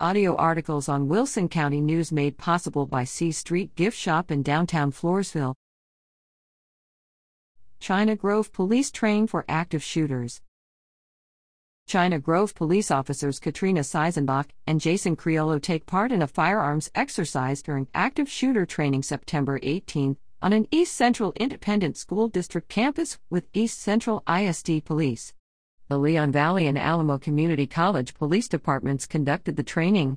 Audio articles on Wilson County News made possible by C Street Gift Shop in downtown Floresville. China Grove Police train for active shooters. China Grove police officers Katrina Seisenbach and Jason Criollo take part in a firearms exercise during active shooter training September 18 on an East Central Independent School District campus with East Central ISD Police. The Leon Valley and Alamo Community College police departments conducted the training.